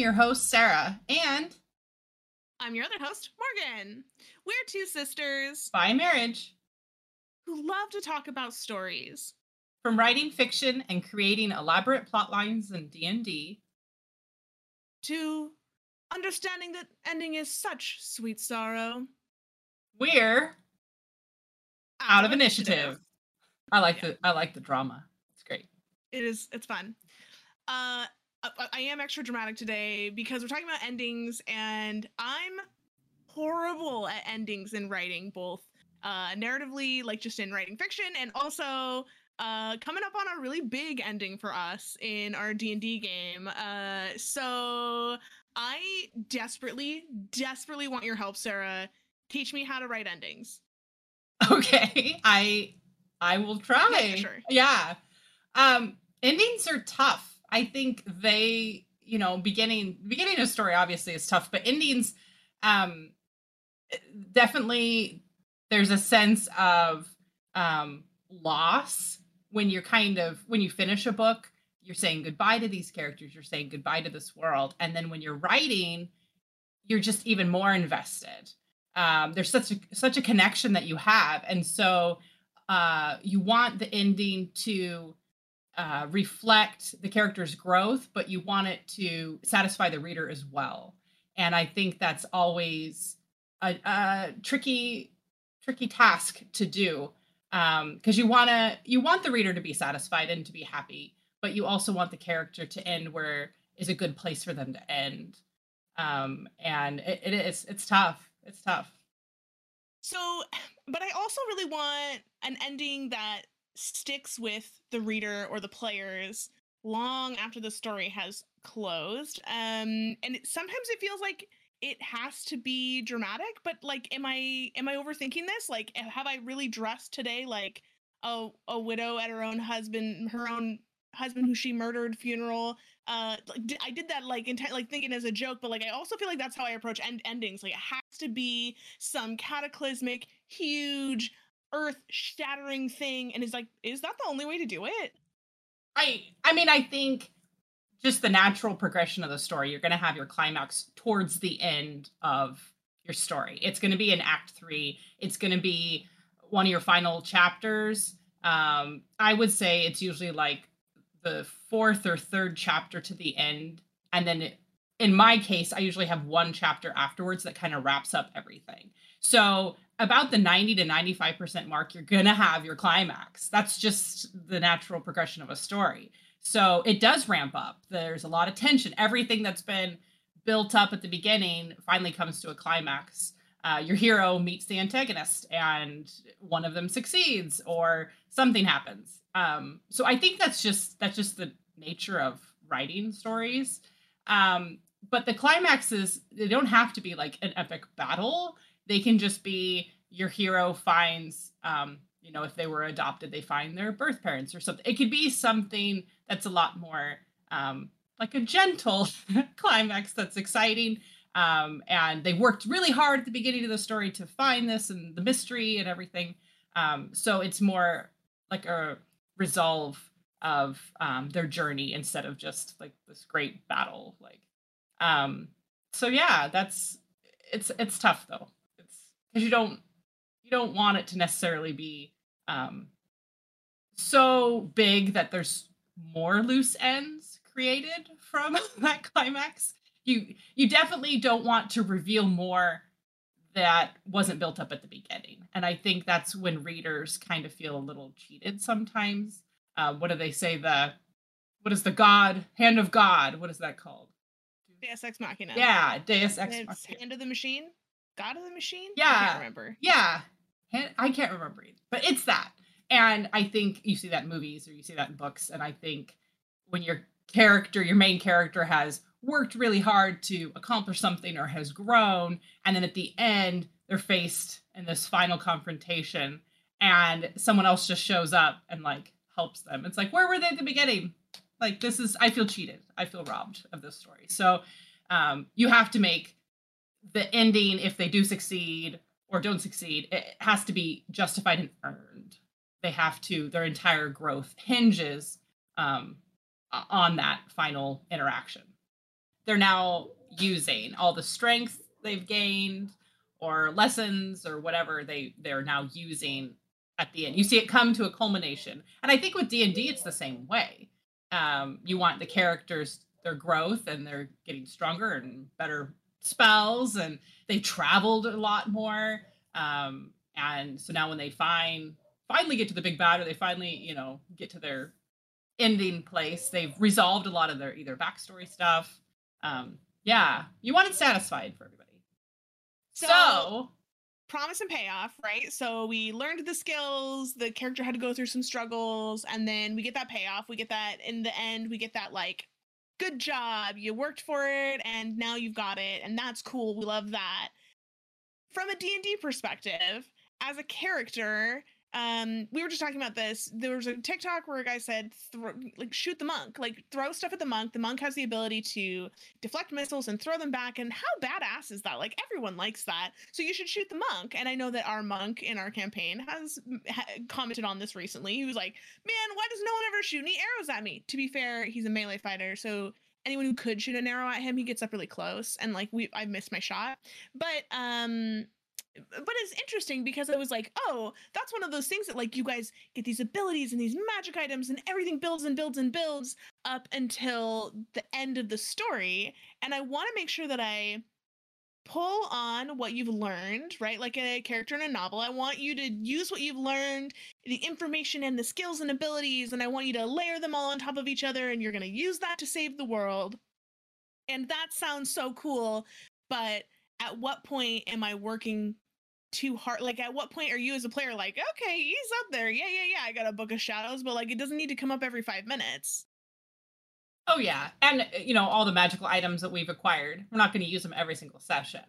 your host, Sarah, and I'm your other host, Morgan. We're two sisters by marriage who love to talk about stories. From writing fiction and creating elaborate plot lines in D&D to understanding that ending is such sweet sorrow. We're out, of initiative. initiative. I like yeah. the I like the drama. It's great. It is it's fun. Uh I am extra dramatic today because we're talking about endings and I'm horrible at endings in writing both uh narratively like just in writing fiction and also uh coming up on a really big ending for us in our D&D game. Uh so I desperately desperately want your help Sarah. Teach me how to write endings. Okay. I I will try. Yeah, sure. yeah. Um endings are tough. I think they, you know, beginning beginning a story obviously is tough, but endings um definitely there's a sense of um loss when you're kind of when you finish a book, you're saying goodbye to these characters, you're saying goodbye to this world, and then when you're writing, you're just even more invested. Um, there's such a such a connection that you have, and so uh, you want the ending to uh, reflect the character's growth, but you want it to satisfy the reader as well. And I think that's always a, a tricky tricky task to do because um, you want to you want the reader to be satisfied and to be happy but you also want the character to end where is a good place for them to end um, and it, it is it's tough it's tough so but i also really want an ending that sticks with the reader or the players long after the story has closed um and it, sometimes it feels like it has to be dramatic but like am i am i overthinking this? Like have i really dressed today like a, a widow at her own husband her own husband who she murdered funeral? Uh i did that like intent like thinking as a joke but like i also feel like that's how i approach end endings. Like it has to be some cataclysmic huge earth shattering thing and is like is that the only way to do it i i mean i think just the natural progression of the story. You're going to have your climax towards the end of your story. It's going to be in Act Three. It's going to be one of your final chapters. Um, I would say it's usually like the fourth or third chapter to the end, and then it, in my case, I usually have one chapter afterwards that kind of wraps up everything. So about the 90 to 95% mark, you're going to have your climax. That's just the natural progression of a story. So it does ramp up. There's a lot of tension. Everything that's been built up at the beginning finally comes to a climax. Uh, your hero meets the antagonist and one of them succeeds or something happens. Um, so I think that's just that's just the nature of writing stories. Um, but the climaxes they don't have to be like an epic battle. They can just be your hero finds um, you know if they were adopted they find their birth parents or something. It could be something that's a lot more um, like a gentle climax that's exciting um, and they worked really hard at the beginning of the story to find this and the mystery and everything. Um, so it's more like a resolve of um, their journey instead of just like this great battle like um so yeah that's it's it's tough though because you don't you don't want it to necessarily be um, so big that there's more loose ends created from that climax. You you definitely don't want to reveal more that wasn't built up at the beginning. And I think that's when readers kind of feel a little cheated sometimes. Uh, what do they say? The what is the God hand of God? What is that called? Deus Ex Machina. Yeah, Deus Ex Machina. Hand of the Machine. God of the Machine. Yeah, I can't remember. Yeah, I can't remember either, but it's that. And I think you see that in movies or you see that in books. And I think when your character, your main character, has worked really hard to accomplish something or has grown, and then at the end, they're faced in this final confrontation, and someone else just shows up and like helps them. It's like, where were they at the beginning? Like, this is, I feel cheated. I feel robbed of this story. So um, you have to make the ending, if they do succeed, or don't succeed, it has to be justified and earned. They have to, their entire growth hinges um, on that final interaction. they're now using all the strength they've gained or lessons or whatever they they're now using at the end. You see it come to a culmination. And I think with D&D it's the same way. Um, you want the characters their growth and they're getting stronger and better spells and they traveled a lot more. Um, and so now when they find finally get to the big bad or they finally, you know, get to their ending place, they've resolved a lot of their either backstory stuff. Um, yeah, you want it satisfied for everybody. So, so promise and payoff, right? So we learned the skills, the character had to go through some struggles, and then we get that payoff. We get that in the end, we get that like good job, you worked for it and now you've got it and that's cool. We love that. From a D&D perspective, as a character, um we were just talking about this. There was a tiktok where a guy said like shoot the monk. Like throw stuff at the monk. The monk has the ability to deflect missiles and throw them back. And how badass is that? Like everyone likes that. So you should shoot the monk. And i know that our monk in our campaign has ha- commented on this recently. He was like man why does no one ever shoot any arrows at me? To be fair he's a melee fighter. So anyone who could shoot an arrow at him he gets up really close. And like we i've missed my shot. But um but it's interesting because I was like, oh, that's one of those things that like you guys get these abilities and these magic items and everything builds and builds and builds up until the end of the story. And I want to make sure that I pull on what you've learned, right? Like a character in a novel. I want you to use what you've learned, the information and the skills and abilities, and I want you to layer them all on top of each other and you're going to use that to save the world. And that sounds so cool, but at what point am I working too hard? Like, at what point are you as a player like, okay, he's up there. Yeah, yeah, yeah. I got a book of shadows, but like, it doesn't need to come up every five minutes. Oh, yeah. And, uh, you know, all the magical items that we've acquired, we're not going to use them every single session,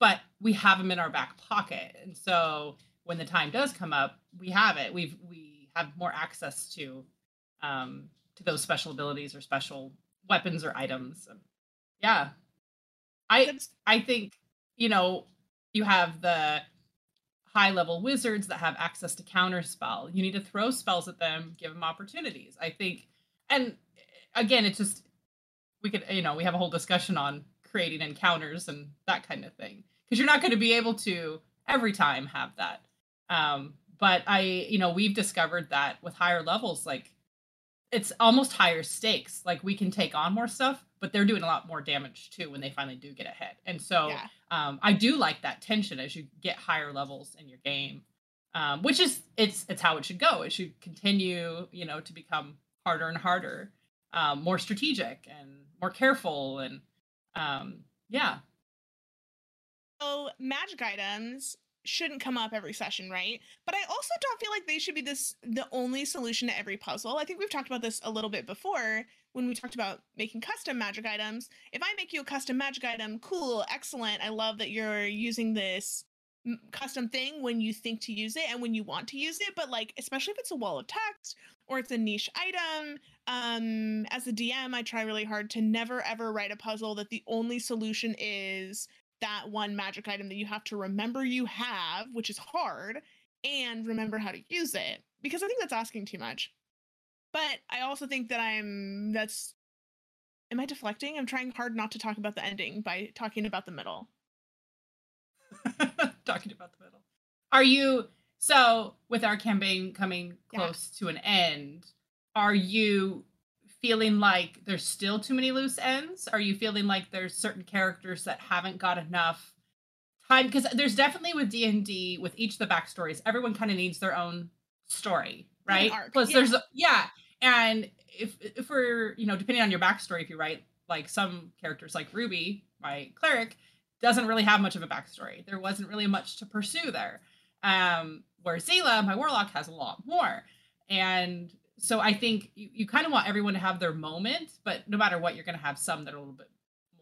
but we have them in our back pocket. And so when the time does come up, we have it. We've, we have more access to, um, to those special abilities or special weapons or items. Yeah. I, I think you know, you have the high level wizards that have access to counter spell. You need to throw spells at them, give them opportunities. I think, and again, it's just we could, you know, we have a whole discussion on creating encounters and that kind of thing because you're not going to be able to every time have that. Um, but I, you know, we've discovered that with higher levels, like it's almost higher stakes. Like we can take on more stuff, but they're doing a lot more damage too when they finally do get ahead. And so yeah. um, I do like that tension as you get higher levels in your game, um, which is it's it's how it should go. It should continue, you know, to become harder and harder, um, more strategic and more careful, and um, yeah. So magic items shouldn't come up every session, right? But I also don't feel like they should be this the only solution to every puzzle. I think we've talked about this a little bit before when we talked about making custom magic items. If I make you a custom magic item, cool, excellent. I love that you're using this custom thing when you think to use it and when you want to use it but like especially if it's a wall of text or it's a niche item um as a dm i try really hard to never ever write a puzzle that the only solution is that one magic item that you have to remember you have, which is hard, and remember how to use it because I think that's asking too much. But I also think that I'm that's am I deflecting? I'm trying hard not to talk about the ending by talking about the middle. talking about the middle. Are you so with our campaign coming close yeah. to an end, are you feeling like there's still too many loose ends? Are you feeling like there's certain characters that haven't got enough time? Because there's definitely with D and D, with each of the backstories, everyone kind of needs their own story, right? Plus, yeah. there's a, yeah, and if if we're you know depending on your backstory, if you write like some characters like Ruby, my cleric, doesn't really have much of a backstory. There wasn't really much to pursue there. Um, where Zila, my warlock, has a lot more. And so I think you, you kind of want everyone to have their moment, but no matter what, you're going to have some that are a little bit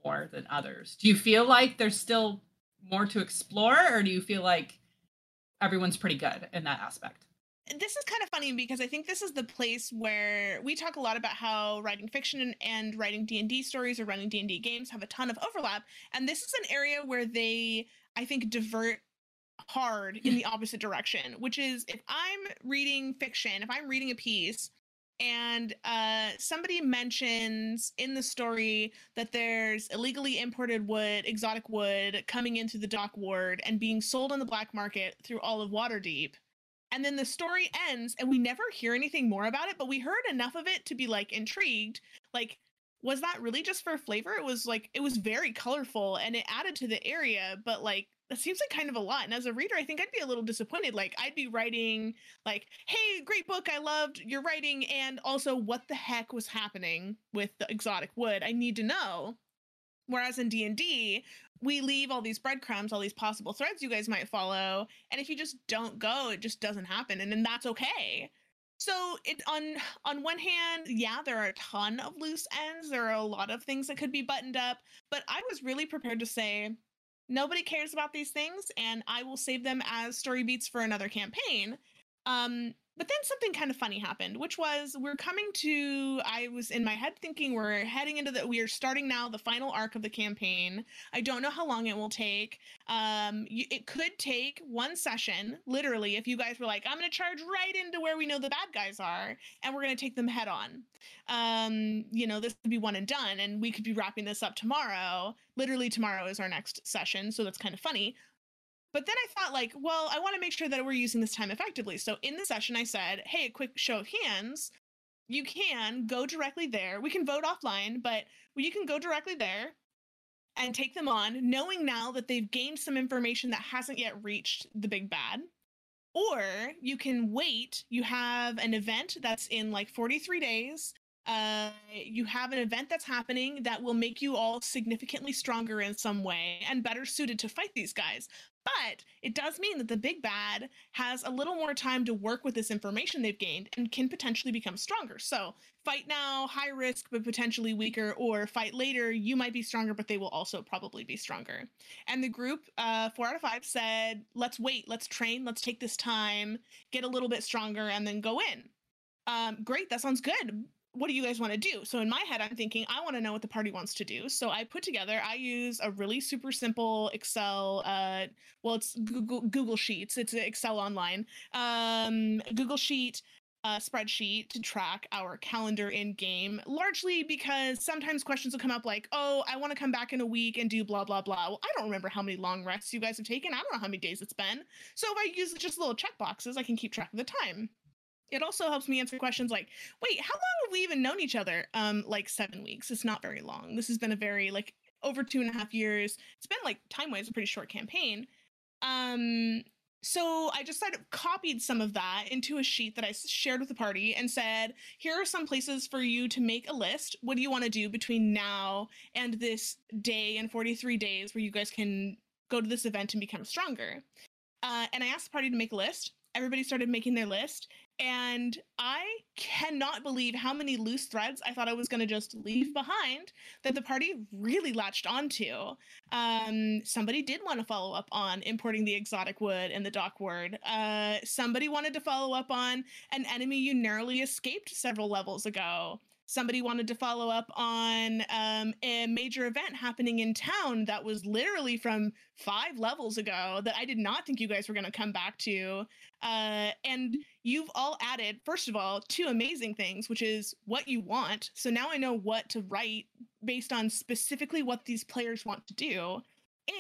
more than others. Do you feel like there's still more to explore, or do you feel like everyone's pretty good in that aspect? This is kind of funny because I think this is the place where we talk a lot about how writing fiction and writing D&D stories or running D&D games have a ton of overlap and this is an area where they I think divert hard in the opposite direction, which is if I'm reading fiction, if I'm reading a piece and uh, somebody mentions in the story that there's illegally imported wood, exotic wood, coming into the dock ward and being sold on the black market through all of Waterdeep. And then the story ends, and we never hear anything more about it, but we heard enough of it to be like intrigued. Like, was that really just for flavor? It was like, it was very colorful and it added to the area, but like, that seems like kind of a lot. And as a reader, I think I'd be a little disappointed. Like I'd be writing like, "Hey, great book. I loved your writing and also what the heck was happening with the exotic wood? I need to know." Whereas in D&D, we leave all these breadcrumbs, all these possible threads you guys might follow, and if you just don't go, it just doesn't happen and then that's okay. So it on on one hand, yeah, there are a ton of loose ends. There are a lot of things that could be buttoned up, but I was really prepared to say, nobody cares about these things and I will save them as story beats for another campaign. Um, but then something kind of funny happened, which was we're coming to. I was in my head thinking we're heading into the. We are starting now the final arc of the campaign. I don't know how long it will take. Um, it could take one session, literally, if you guys were like, I'm going to charge right into where we know the bad guys are, and we're going to take them head on. Um, you know, this could be one and done, and we could be wrapping this up tomorrow. Literally, tomorrow is our next session, so that's kind of funny. But then I thought, like, well, I want to make sure that we're using this time effectively. So in the session, I said, hey, a quick show of hands. You can go directly there. We can vote offline, but you can go directly there and take them on, knowing now that they've gained some information that hasn't yet reached the big bad. Or you can wait. You have an event that's in like 43 days. Uh, you have an event that's happening that will make you all significantly stronger in some way and better suited to fight these guys. But it does mean that the big bad has a little more time to work with this information they've gained and can potentially become stronger. So, fight now, high risk, but potentially weaker, or fight later, you might be stronger, but they will also probably be stronger. And the group, uh, four out of five, said, let's wait, let's train, let's take this time, get a little bit stronger, and then go in. Um, great, that sounds good what do you guys want to do? So in my head, I'm thinking, I want to know what the party wants to do. So I put together, I use a really super simple Excel, uh, well, it's Google, Google Sheets. It's Excel online, um, Google Sheet uh, spreadsheet to track our calendar in game, largely because sometimes questions will come up like, oh, I want to come back in a week and do blah, blah, blah. Well, I don't remember how many long rests you guys have taken. I don't know how many days it's been. So if I use just little check boxes, I can keep track of the time. It also helps me answer questions like, wait, how long have we even known each other? Um, like seven weeks. It's not very long. This has been a very like over two and a half years. It's been like time wise a pretty short campaign. Um, so I just of copied some of that into a sheet that I shared with the party and said, here are some places for you to make a list. What do you want to do between now and this day and 43 days where you guys can go to this event and become stronger? Uh, and I asked the party to make a list. Everybody started making their list. And I cannot believe how many loose threads I thought I was going to just leave behind that the party really latched onto. Um, somebody did want to follow up on importing the exotic wood and the dock ward. Uh, somebody wanted to follow up on an enemy you narrowly escaped several levels ago somebody wanted to follow up on um, a major event happening in town that was literally from five levels ago that I did not think you guys were going to come back to. Uh, and you've all added, first of all, two amazing things, which is what you want. So now I know what to write based on specifically what these players want to do.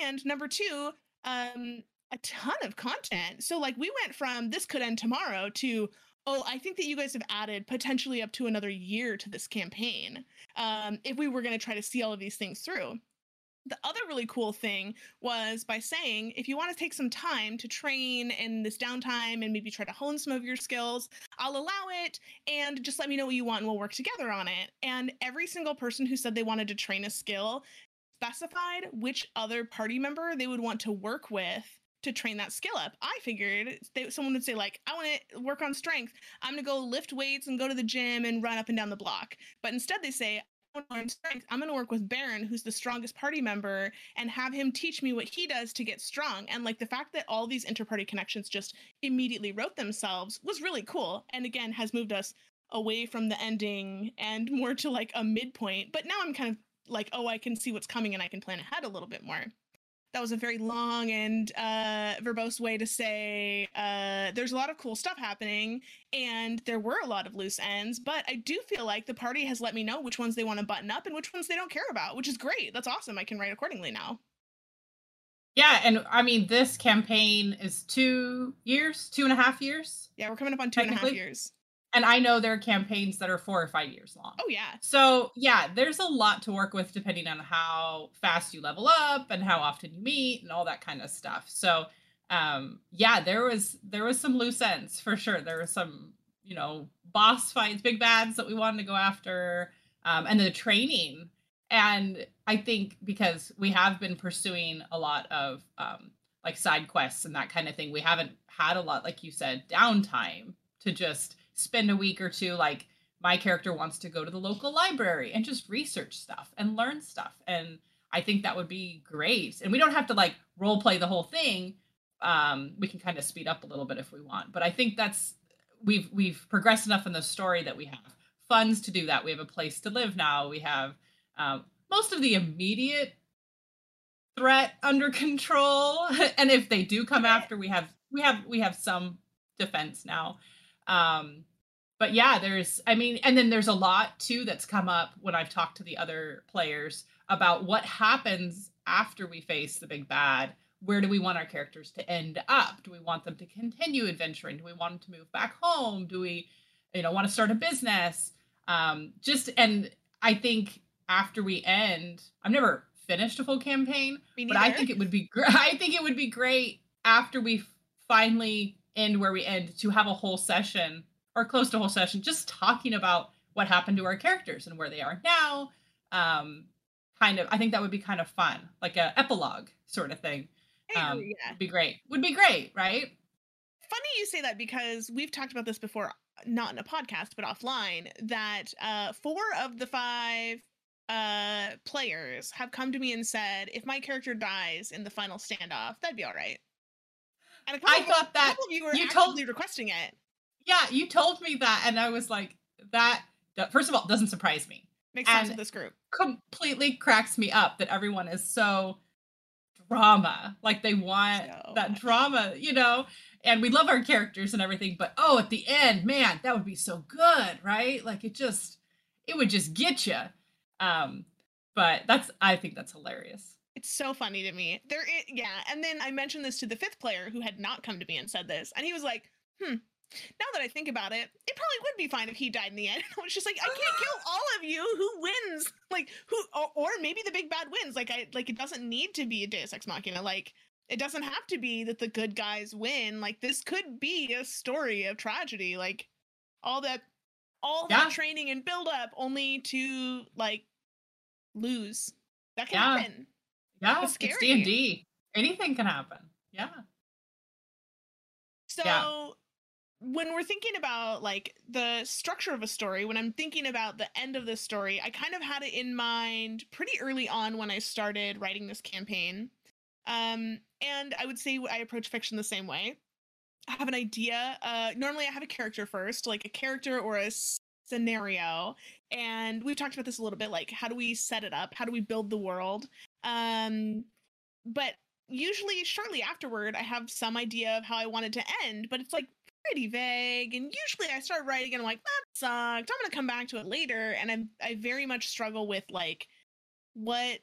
And number two, um, a ton of content. So like we went from this could end tomorrow to Oh, I think that you guys have added potentially up to another year to this campaign um, if we were going to try to see all of these things through. The other really cool thing was by saying if you want to take some time to train in this downtime and maybe try to hone some of your skills, I'll allow it and just let me know what you want and we'll work together on it. And every single person who said they wanted to train a skill specified which other party member they would want to work with to train that skill up. I figured they, someone would say like, I want to work on strength. I'm going to go lift weights and go to the gym and run up and down the block. But instead they say, Strength. I'm going to work with Baron, who's the strongest party member, and have him teach me what he does to get strong. And like the fact that all these interparty connections just immediately wrote themselves was really cool. And again, has moved us away from the ending and more to like a midpoint. But now I'm kind of like, oh, I can see what's coming and I can plan ahead a little bit more. That was a very long and uh, verbose way to say uh, there's a lot of cool stuff happening and there were a lot of loose ends but i do feel like the party has let me know which ones they want to button up and which ones they don't care about which is great. That's awesome. I can write accordingly now. Yeah and i mean this campaign is two years two and a half years? Yeah we're coming up on two and a half years and I know there are campaigns that are four or five years long. Oh yeah. So yeah, there's a lot to work with depending on how fast you level up and how often you meet and all that kind of stuff. So um yeah, there was there was some loose ends for sure. There was some, you know, boss fights, big bads that we wanted to go after, um, and the training. And I think because we have been pursuing a lot of um like side quests and that kind of thing, we haven't had a lot, like you said, downtime to just spend a week or two like my character wants to go to the local library and just research stuff and learn stuff. And i think that would be great. And we don't have to like role play the whole thing. Um we can kind of speed up a little bit if we want. But i think that's we've we've progressed enough in the story that we have funds to do that. We have a place to live now. We have um, most of the immediate threat under control. And if they do come after we have we have we have some defense now um, but yeah, there's, I mean, and then there's a lot too that's come up when I've talked to the other players about what happens after we face the big bad. Where do we want our characters to end up? Do we want them to continue adventuring? Do we want them to move back home? Do we, you know, want to start a business? Um, just, and I think after we end, I've never finished a full campaign, but I think it would be great. I think it would be great after we finally end where we end to have a whole session or close to a whole session just talking about what happened to our characters and where they are now. Um kind of i think that would be kind of fun like a epilogue sort of thing. Um yeah. would be great. Would be great right? Funny you say that because we've talked about this before not in a podcast but offline that uh four of the five uh players have come to me and said if my character dies in the final standoff that'd be all right and I thought that you were you told requesting it. Yeah, you told me that, and I was like, that. First of all, doesn't surprise me. Makes sense with this group. Completely cracks me up that everyone is so drama. Like they want so that drama, you know. And we love our characters and everything, but oh, at the end, man, that would be so good, right? Like it just, it would just get you. Um, but that's, I think that's hilarious. It's so funny to me. There, is, yeah. And then I mentioned this to the fifth player who had not come to me and said this, and he was like, "Hmm." Now that I think about it, it probably would be fine if he died in the end. I was just like, I can't kill all of you. Who wins? Like who? Or, or maybe the big bad wins. Like I like it doesn't need to be a Deus Ex Machina. Like it doesn't have to be that the good guys win. Like this could be a story of tragedy. Like all that, all yeah. that training and build up, only to like lose. That can yeah. happen. Yeah, it's scary. It's D&D. Anything can happen. Yeah. So yeah. when we're thinking about like the structure of a story, when I'm thinking about the end of this story, I kind of had it in mind pretty early on when I started writing this campaign. Um, and I would say I approach fiction the same way. I have an idea. Uh, normally, I have a character first, like a character or a scenario. And we've talked about this a little bit like, how do we set it up? How do we build the world? Um, but usually shortly afterward, I have some idea of how I want it to end, but it's like pretty vague. And usually I start writing and I'm like, that sucked. I'm gonna come back to it later. And I'm I very much struggle with like what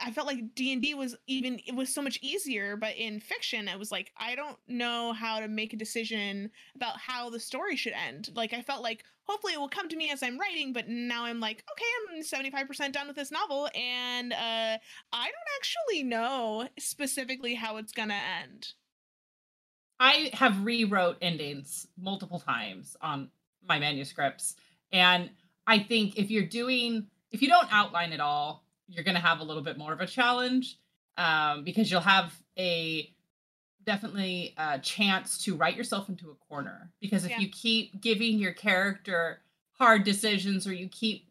I felt like D and D was even it was so much easier, but in fiction, it was like I don't know how to make a decision about how the story should end. Like I felt like hopefully it will come to me as I'm writing, but now I'm like, okay, I'm 75% done with this novel, and uh, I don't actually know specifically how it's gonna end. I have rewrote endings multiple times on my manuscripts, and I think if you're doing if you don't outline at all you're going to have a little bit more of a challenge um, because you'll have a definitely a chance to write yourself into a corner because if yeah. you keep giving your character hard decisions or you keep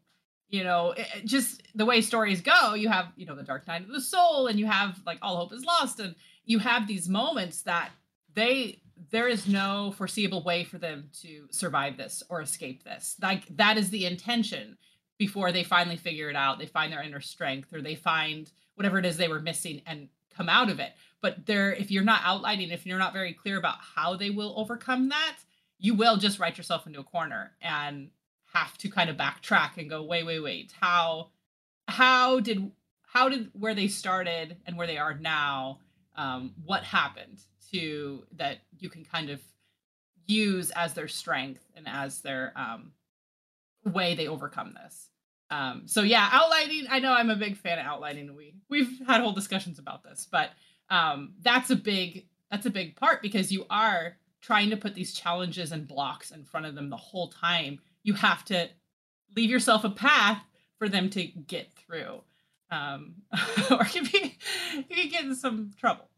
you know it, just the way stories go you have you know the dark night of the soul and you have like all hope is lost and you have these moments that they there is no foreseeable way for them to survive this or escape this like that is the intention before they finally figure it out. They find their inner strength or they find whatever it is they were missing and come out of it. But there, if you're not outlining, if you're not very clear about how they will overcome that, you will just write yourself into a corner and have to kind of backtrack and go, wait, wait, wait, how, how did, how did where they started and where they are now, um, what happened to that you can kind of use as their strength and as their um, way they overcome this. Um, so yeah, outlining. I know I'm a big fan of outlining. We we've had whole discussions about this, but um, that's a big that's a big part because you are trying to put these challenges and blocks in front of them the whole time. You have to leave yourself a path for them to get through, um, or be you can get in some trouble.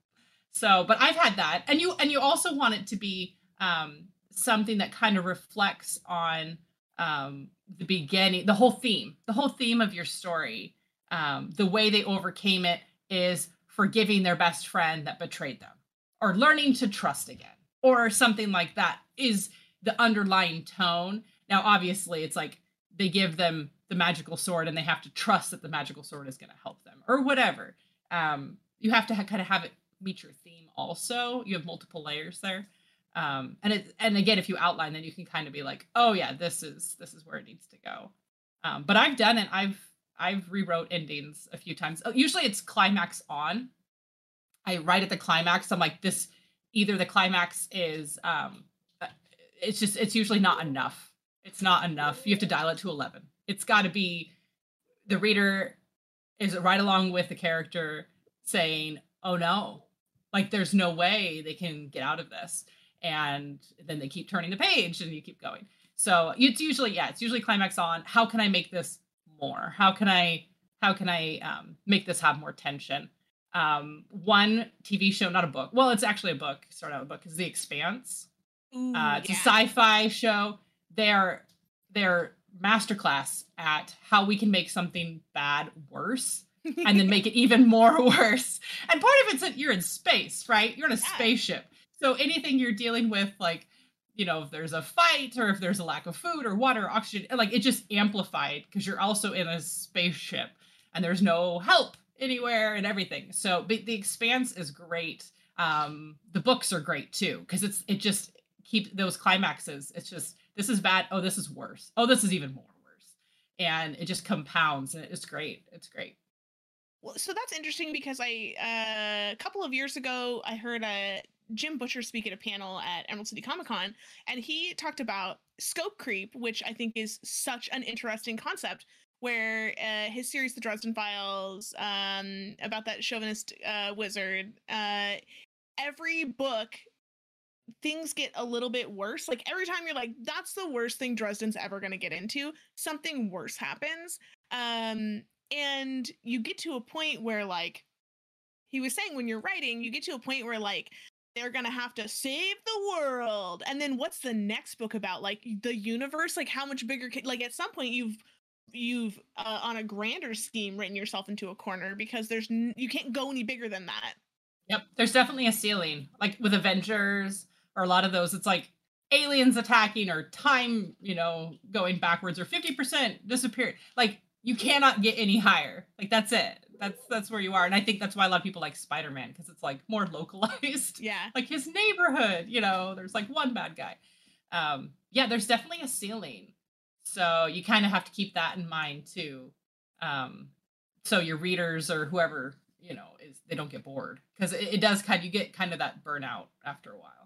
So, but I've had that, and you and you also want it to be um, something that kind of reflects on um, the beginning, the whole theme, the whole theme of your story. Um, the way they overcame it is forgiving their best friend that betrayed them, or learning to trust again, or something like that is the underlying tone. Now, obviously, it's like they give them the magical sword and they have to trust that the magical sword is going to help them, or whatever. Um, you have to ha- kind of have it meet your theme. Also, you have multiple layers there um and it and again if you outline then you can kind of be like oh yeah this is this is where it needs to go um but i've done it i've i've rewrote endings a few times. Uh, usually it's climax on. I write at the climax. I'm like this either the climax is um uh, it's just it's usually not enough. It's not enough. You have to dial it to 11 it's got to be the reader is right along with the character saying oh no. Like there's no way they can get out of this. And then they keep turning the page and you keep going. So it's usually yeah it's usually climax on. How can i make this more? How can i how can i um, make this have more tension? Um, one tv show not a book. Well it's actually a book. Start out a book. Is the expanse. Ooh, uh, it's yeah. a sci-fi show. They're they're masterclass at how we can make something bad worse and then make it even more worse. And part of it's that you're in space right? You're in a yeah. spaceship. So anything you're dealing with, like, you know, if there's a fight or if there's a lack of food or water, or oxygen, like it just amplified because you're also in a spaceship and there's no help anywhere and everything. So but the expanse is great. Um, the books are great too because it's it just keep those climaxes. It's just this is bad. Oh, this is worse. Oh, this is even more worse, and it just compounds and it's great. It's great. Well, so that's interesting because I uh, a couple of years ago I heard a Jim Butcher speak at a panel at Emerald City Comic Con, and he talked about scope creep, which I think is such an interesting concept. Where uh, his series, The Dresden Files, um, about that chauvinist uh, wizard, uh, every book things get a little bit worse. Like every time you're like, that's the worst thing Dresden's ever going to get into, something worse happens. Um, and you get to a point where, like, he was saying when you're writing, you get to a point where, like, they're gonna have to save the world. And then what's the next book about? Like the universe? Like how much bigger can, like at some point you've you've uh, on a grander scheme written yourself into a corner because there's n- you can't go any bigger than that. Yep there's definitely a ceiling. Like with avengers or a lot of those it's like aliens attacking or time you know going backwards or 50% disappeared like you cannot get any higher. Like that's it that's that's where you are. And i think that's why a lot of people like spider-man because it's like more localized. Yeah. Like his neighborhood you know there's like one bad guy. Um yeah there's definitely a ceiling. So you kind of have to keep that in mind too. Um so your readers or whoever you know is they don't get bored. Because it, it does kind of you get kind of that burnout after a while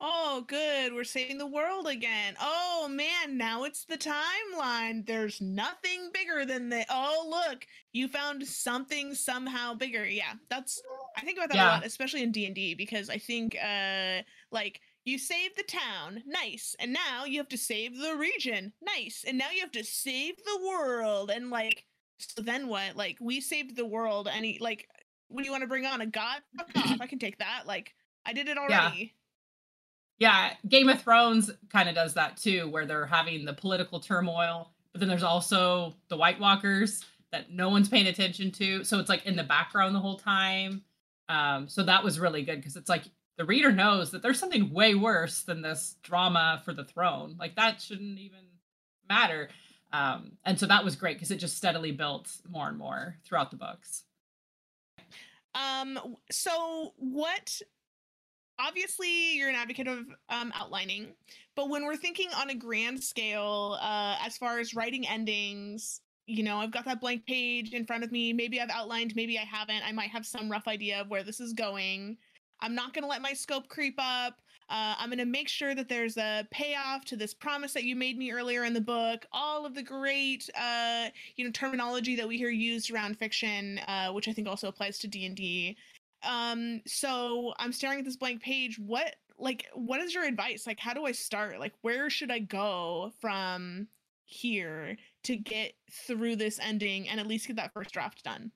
Oh, good. We're saving the world again. Oh, man. Now it's the timeline. There's nothing bigger than the. Oh, look. You found something somehow bigger. Yeah. That's. I think about that yeah. a lot, especially in D&D, because I think, uh, like, you saved the town. Nice. And now you have to save the region. Nice. And now you have to save the world. And, like, so then what? Like, we saved the world. Any, like, what do you want to bring on? A god? I can take that. Like, I did it already. Yeah yeah, Game of Thrones kind of does that too, where they're having the political turmoil, but then there's also the White Walkers that no one's paying attention to. So it's like in the background the whole time. Um, so that was really good because it's like the reader knows that there's something way worse than this drama for the throne. Like that shouldn't even matter. Um, and so that was great because it just steadily built more and more throughout the books. Um, so what obviously you're an advocate of um, outlining but when we're thinking on a grand scale uh, as far as writing endings you know i've got that blank page in front of me. Maybe i've outlined maybe i haven't. I might have some rough idea of where this is going. I'm not going to let my scope creep up. Uh, i'm going to make sure that there's a payoff to this promise that you made me earlier in the book. All of the great uh, you know terminology that we hear used around fiction uh, which i think also applies to d&d um so i'm staring at this blank page. What like what is your advice? Like how do i start? Like where should i go from here to get through this ending and at least get that first draft done?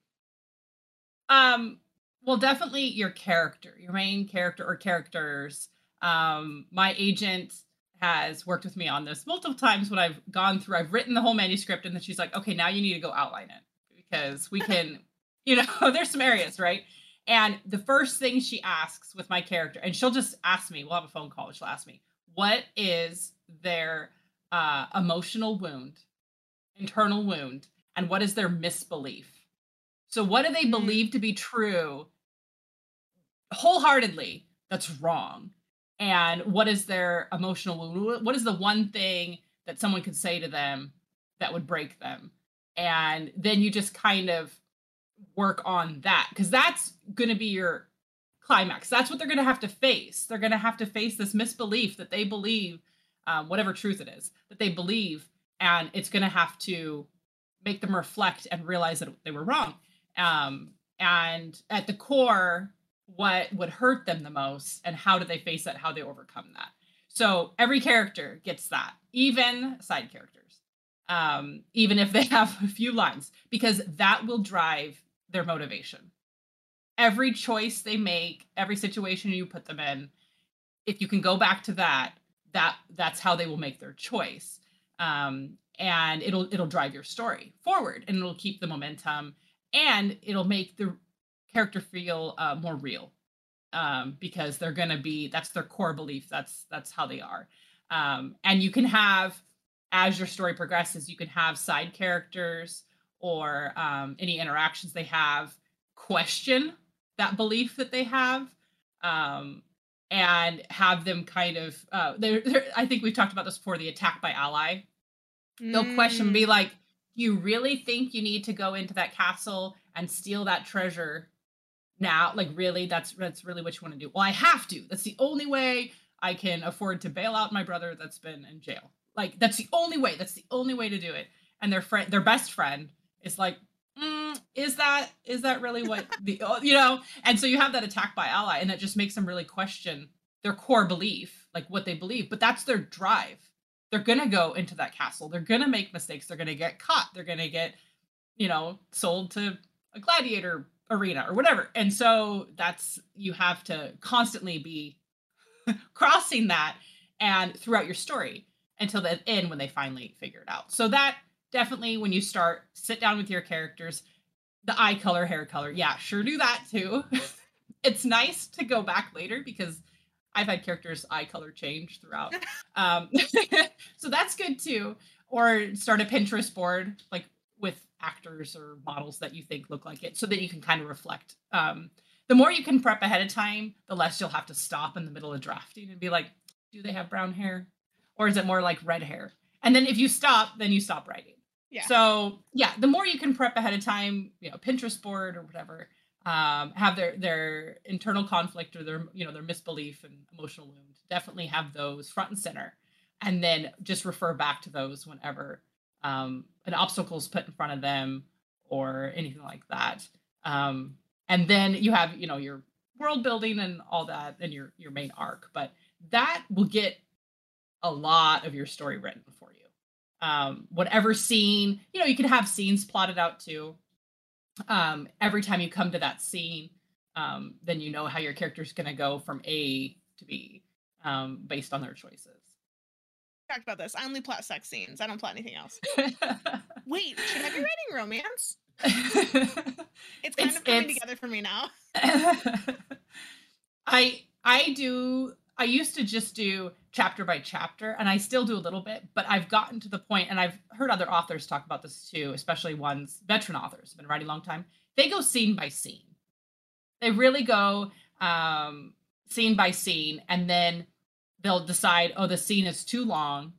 Um well definitely your character your main character or characters. Um my agent has worked with me on this multiple times. When i've gone through i've written the whole manuscript and then she's like okay now you need to go outline it because we can you know there's some areas right and the first thing she asks with my character, and she'll just ask me, we'll have a phone call, she'll ask me, what is their uh, emotional wound, internal wound, and what is their misbelief? So, what do they mm-hmm. believe to be true wholeheartedly that's wrong? And what is their emotional wound? What is the one thing that someone could say to them that would break them? And then you just kind of work on that because that's going to be your climax. That's what they're going to have to face. They're going to have to face this misbelief that they believe, um, whatever truth it is, that they believe, and it's going to have to make them reflect and realize that they were wrong. Um, and at the core, what would hurt them the most, and how do they face that? How they overcome that? So every character gets that, even side characters, um, even if they have a few lines, because that will drive their motivation. Every choice they make, every situation you put them in, if you can go back to that, that that's how they will make their choice. Um, and it'll it'll drive your story forward and it'll keep the momentum and it'll make the character feel uh, more real um, because they're going to be that's their core belief that's that's how they are um, and you can have as your story progresses you can have side characters or um, any interactions they have question that belief that they have um, and have them kind of uh, they're, they're, i think we've talked about this before the attack by ally. Mm. they'll question be mm. like you really think you need to go into that castle and steal that treasure now? Like really that's that's really what you want to do. Well i have to. That's the only way i can afford to bail out my brother that's been in jail. Like that's the only way. That's the only way to do it. And their friend their best friend it's like mm, is that is that really what the oh, you know? And so you have that attack by ally and that just makes them really question their core belief like what they believe. But that's their drive. They're gonna go into that castle. They're gonna make mistakes. They're gonna get caught. They're gonna get you know sold to a gladiator arena or whatever. And so that's you have to constantly be crossing that and throughout your story until the end when they finally figure it out. So that definitely when you start, sit down with your characters. The eye color, hair color. Yeah, sure do that too. it's nice to go back later because I've had characters' eye color change throughout. Um, so that's good too. Or start a Pinterest board like with actors or models that you think look like it so that you can kind of reflect. Um, the more you can prep ahead of time, the less you'll have to stop in the middle of drafting and be like, do they have brown hair? Or is it more like red hair? And then if you stop, then you stop writing. Yeah. So yeah, the more you can prep ahead of time, you know, Pinterest board or whatever, um, have their their internal conflict or their you know their misbelief and emotional wound, definitely have those front and center, and then just refer back to those whenever um, an obstacle is put in front of them or anything like that. Um, and then you have you know your world building and all that, and your your main arc, but that will get a lot of your story written for you um, whatever scene, you know, you can have scenes plotted out too. Um, every time you come to that scene, um, then you know how your character's going to go from A to B um, based on their choices. Talked about this. I only plot sex scenes. I don't plot anything else. Wait, should I be writing romance? it's kind it's, of coming together for me now. I I do I used to just do chapter by chapter, and I still do a little bit, but I've gotten to the point, and I've heard other authors talk about this too, especially ones, veteran authors, have been writing a long time. They go scene by scene. they really go um, scene by scene, and then they'll decide, oh, the scene is too long.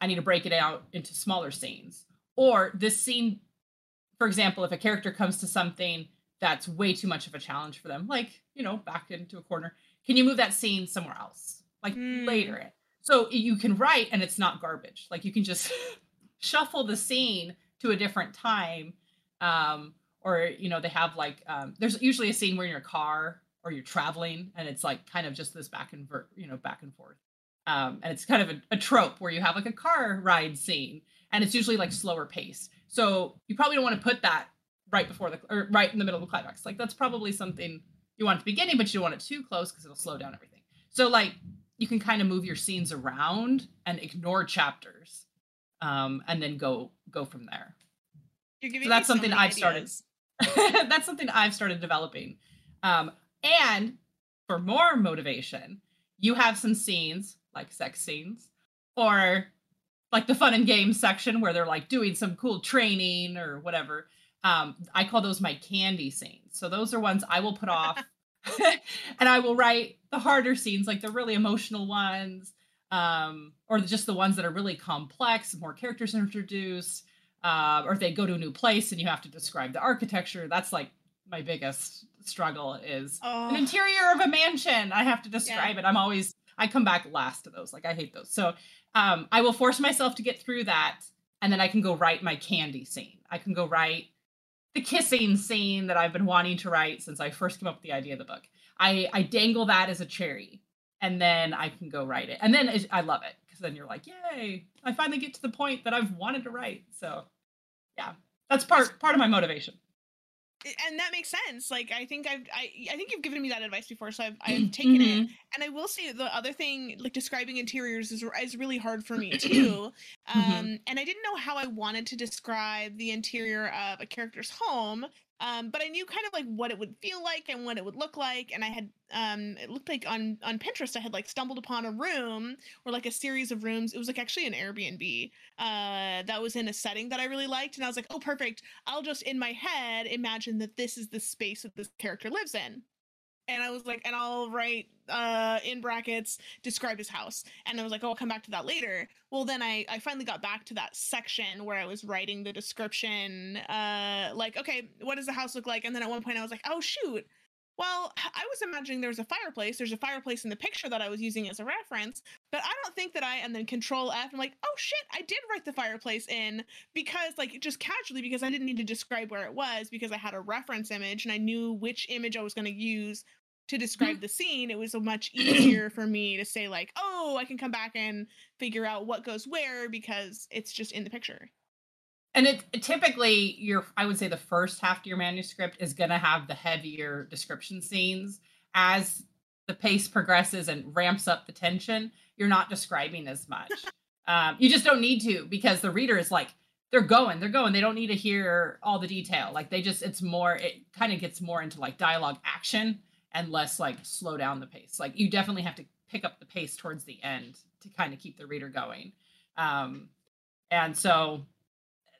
I need to break it out into smaller scenes. Or this scene, for example, if a character comes to something that's way too much of a challenge for them, like, you know, back into a corner, can you move that scene somewhere else? Like Mm. later it. So you can write and it's not garbage. Like you can just shuffle the scene to a different time. Um, or you know, they have like um, there's usually a scene where you're in a car or you're traveling and it's like kind of just this back and ver- you know, back and forth. Um, and it's kind of a, a trope where you have like a car ride scene and it's usually like slower pace. So you probably don't want to put that right before the or right in the middle of the climax. Like that's probably something you want it at the beginning, but you don't want it too close because it'll slow down everything. So like you can kind of move your scenes around and ignore chapters, um, and then go go from there. You're giving So me that's something many I've started. that's something I've started developing. Um, and for more motivation, you have some scenes like sex scenes or like the fun and games section where they're like doing some cool training or whatever. Um, I call those my candy scenes. So those are ones I will put off and I will write the harder scenes, like the really emotional ones, um, or just the ones that are really complex, more characters introduced, uh, or if they go to a new place and you have to describe the architecture. That's like my biggest struggle is Oh, an interior of a mansion. I have to describe it. I'm always I come back last to those. Like I hate those. So um, I will force myself to get through that, and then I can go write my candy scene. I can go write the kissing scene that I've been wanting to write since I first came up with the idea of the book. I I dangle that as a cherry, and then I can go write it. And then I love it because then you're like, yay! I finally get to the point that I've wanted to write. So yeah, that's part part of my motivation. And that makes sense. Like I think I've I, I think you've given me that advice before, so I've I've taken it. Mhm. And I will say the other thing, like describing interiors, is is really hard for me too. Um, Mhm. and I didn't know how I wanted to describe the interior of a character's home. Um, but I knew kind of like what it would feel like and what it would look like. And I had um, it looked like on on Pinterest I had like stumbled upon a room or like a series of rooms. It was like actually an Airbnb uh, that was in a setting that I really liked, and I was like, oh, perfect. I'll just in my head imagine that this is the space that this character lives in and I was like, and I'll write uh in brackets describe his house. And I was like, oh, I'll come back to that later. Well, then I I finally got back to that section where I was writing the description. Uh, like, okay, what does the house look like? And then at one point I was like, oh shoot. Well, I was imagining there was a fireplace. There's a fireplace in the picture that I was using as a reference, but I don't think that I. And then Control F. I'm like, oh shit, I did write the fireplace in because, like, just casually because I didn't need to describe where it was because I had a reference image and I knew which image I was going to use to describe the scene, it was a much easier for me to say like, "Oh, I can come back and figure out what goes where because it's just in the picture." And it, it typically your I would say the first half of your manuscript is going to have the heavier description scenes as the pace progresses and ramps up the tension. You're not describing as much. um, you just don't need to because the reader is like they're going, they're going. They don't need to hear all the detail. Like they just it's more it kind of gets more into like dialogue action and less like slow down the pace. Like you definitely have to pick up the pace towards the end to kind of keep the reader going. Um, and so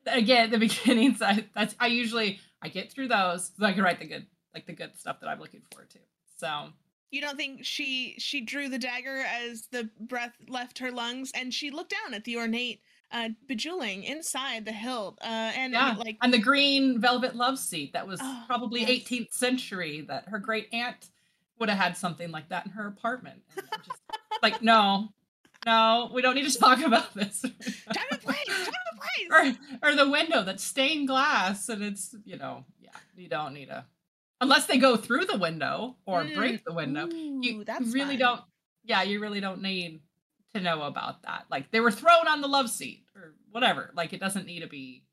again, the beginnings, I that's I usually I get through those so I can write the good like the good stuff that I'm looking forward to. So You don't think she she drew the dagger as the breath left her lungs and she looked down at the ornate uh bejeweling inside the hilt uh and yeah, like and the green velvet love seat that was Oh, probably yes. 18th century that her great aunt would have had something like that in her apartment. And just, like no, no, we don't need to talk about this. time and place, time and place. or or the window that's stained glass and it's you know yeah you don't need a unless they go through the window or Mm, break the window ooh, you, you really fun. don't yeah you really don't need to know about that like they were thrown on the love seat or whatever like it doesn't need to be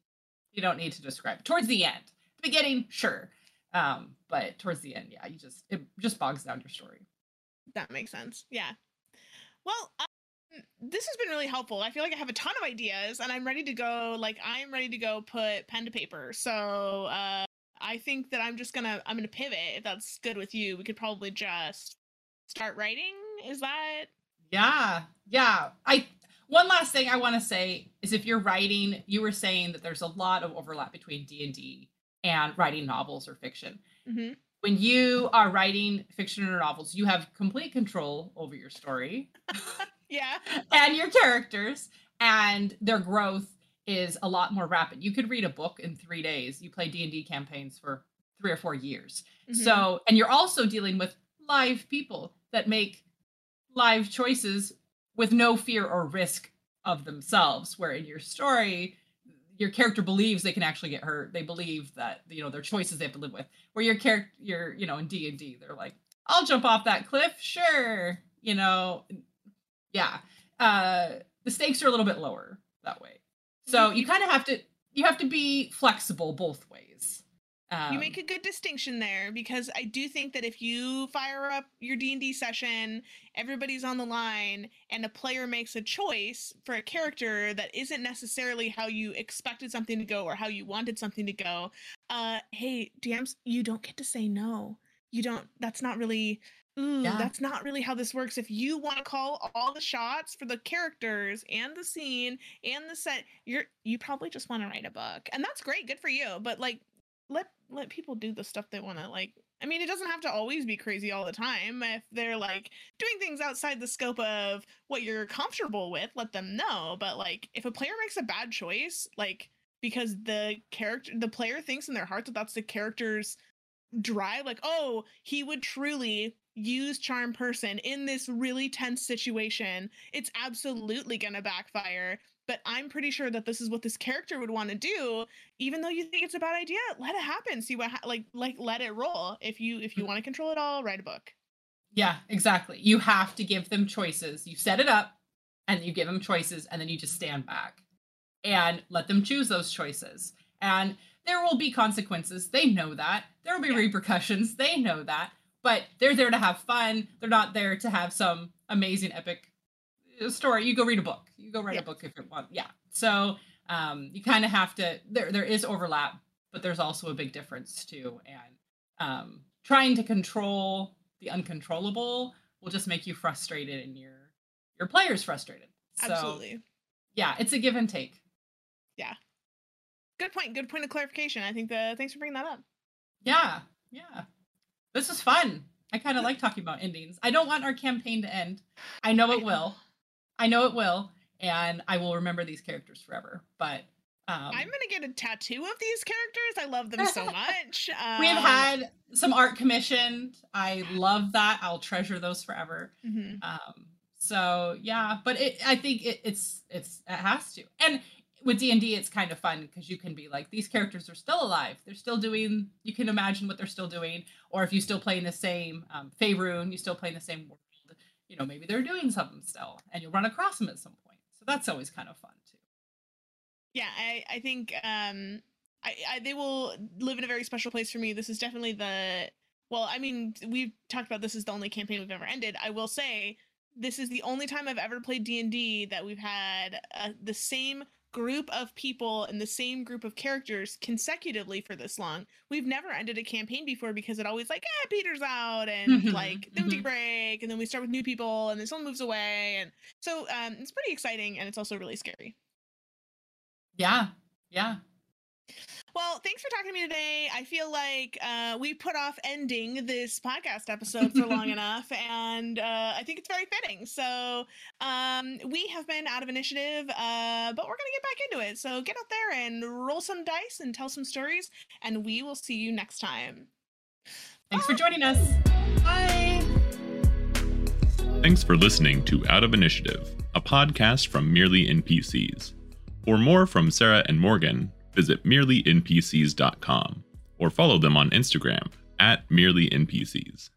you don't need to describe towards the end the beginning sure um but towards the end yeah you just it just bogs down your story That makes sense. Yeah. Well, um, this has been really helpful. I feel like I have a ton of ideas and I'm ready to go. Like, I'm ready to go put pen to paper. So, uh, I think that I'm just gonna I'm gonna pivot if that's good with you. We could probably just start writing. Is that Yeah, yeah. I one last thing I want to say is if you're writing, you were saying that there's a lot of overlap between D and D and writing novels or fiction. Mhm. when you are writing fiction or novels, you have complete control over your story. yeah. And your characters and their growth is a lot more rapid. You could read a book in 3 days. You play D&D campaigns for 3 or 4 years. Mm-hmm. So, and you're also dealing with live people that make live choices with no fear or risk of themselves where in your story your character believes they can actually get hurt. They believe that you know their choices they have to live with. Where your character, you're you know in D and D, they're like, I'll jump off that cliff, sure. You know, yeah. Uh, the stakes are a little bit lower that way. So you kind of have to you have to be flexible both ways. Um, you make um, a good distinction there because I do think that if you fire up your D&D session, everybody's on the line and a player makes a choice for a character that isn't necessarily how you expected something to go or how you wanted something to go, uh hey, DMs, you don't get to say no. You don't that's not really Ooh, yeah. that's not really how this works. If you want to call all the shots for the characters and the scene and the set, you're you probably just want to write a book. And that's great, good for you. But like let let people do the stuff they want to like I mean, it doesn't have to always be crazy all the time. If they're like doing things outside the scope of what you're comfortable with, let them know. But like, if a player makes a bad choice, like because the character, the player thinks in their heart that that's the character's drive, like, oh, he would truly use charm person in this really tense situation, it's absolutely gonna backfire but I'm pretty sure that this is what this character would want to do. Even though you think it's a bad idea, let it happen. See what ha- like like let it roll. If you if you mm. want to control it all, write a book. Yeah, exactly. You have to give them choices. You set it up, and you give them choices, and then you just stand back and let them choose those choices. And there will be consequences. They know that. There will be yeah. repercussions. They know that. But they're there to have fun. They're not there to have some amazing epic story. You go read a book. You go write yeah. a book if you want. Yeah. So um, you kind of have to. There there is overlap, but there's also a big difference too. And um, trying to control the uncontrollable will just make you frustrated, and your your players frustrated. So, Absolutely. Yeah, it's a give and take. Yeah. Good point. Good point of clarification. I think the thanks for bringing that up. Yeah. Yeah. This is fun. I kind of like talking about endings. I don't want our campaign to end. I know it will. I know it will, and I will remember these characters forever. But um, I'm gonna get a tattoo of these characters. I love them so much. Um, We've had some art commissioned. I love that. I'll treasure those forever. Mm-hmm. Um, so yeah, but it, I think it, it's it's it has to. And with D and D, it's kind of fun because you can be like, these characters are still alive. They're still doing. You can imagine what they're still doing. Or if you still play in the same um, Faerun, you still play in the same world you know, maybe they're doing something still and you'll run across them at some point. So that's always kind of fun too. Yeah, I, I think um I, I they will live in a very special place for me. This is definitely the well, I mean, we've talked about this is the only campaign we've ever ended. I will say this is the only time I've ever played D&D that we've had uh, the same group of people and the same group of characters consecutively for this long. We've never ended a campaign before because it always like, eh, peters out and mm-hmm, like then we take a break and then we start with new people and then someone moves away and so um it's pretty exciting and it's also really scary. Yeah. Yeah. Well, thanks for talking to me today. I feel like uh, we put off ending this podcast episode for long enough, and uh, I think it's very fitting. So, um, we have been out of initiative, uh, but we're going to get back into it. So, get out there and roll some dice and tell some stories, and we will see you next time. Thanks Bye. for joining us. Bye. Thanks for listening to Out of Initiative, a podcast from Merely NPCs. For more from Sarah and Morgan, visit merelynpcs.com or follow them on Instagram at merelynpcs.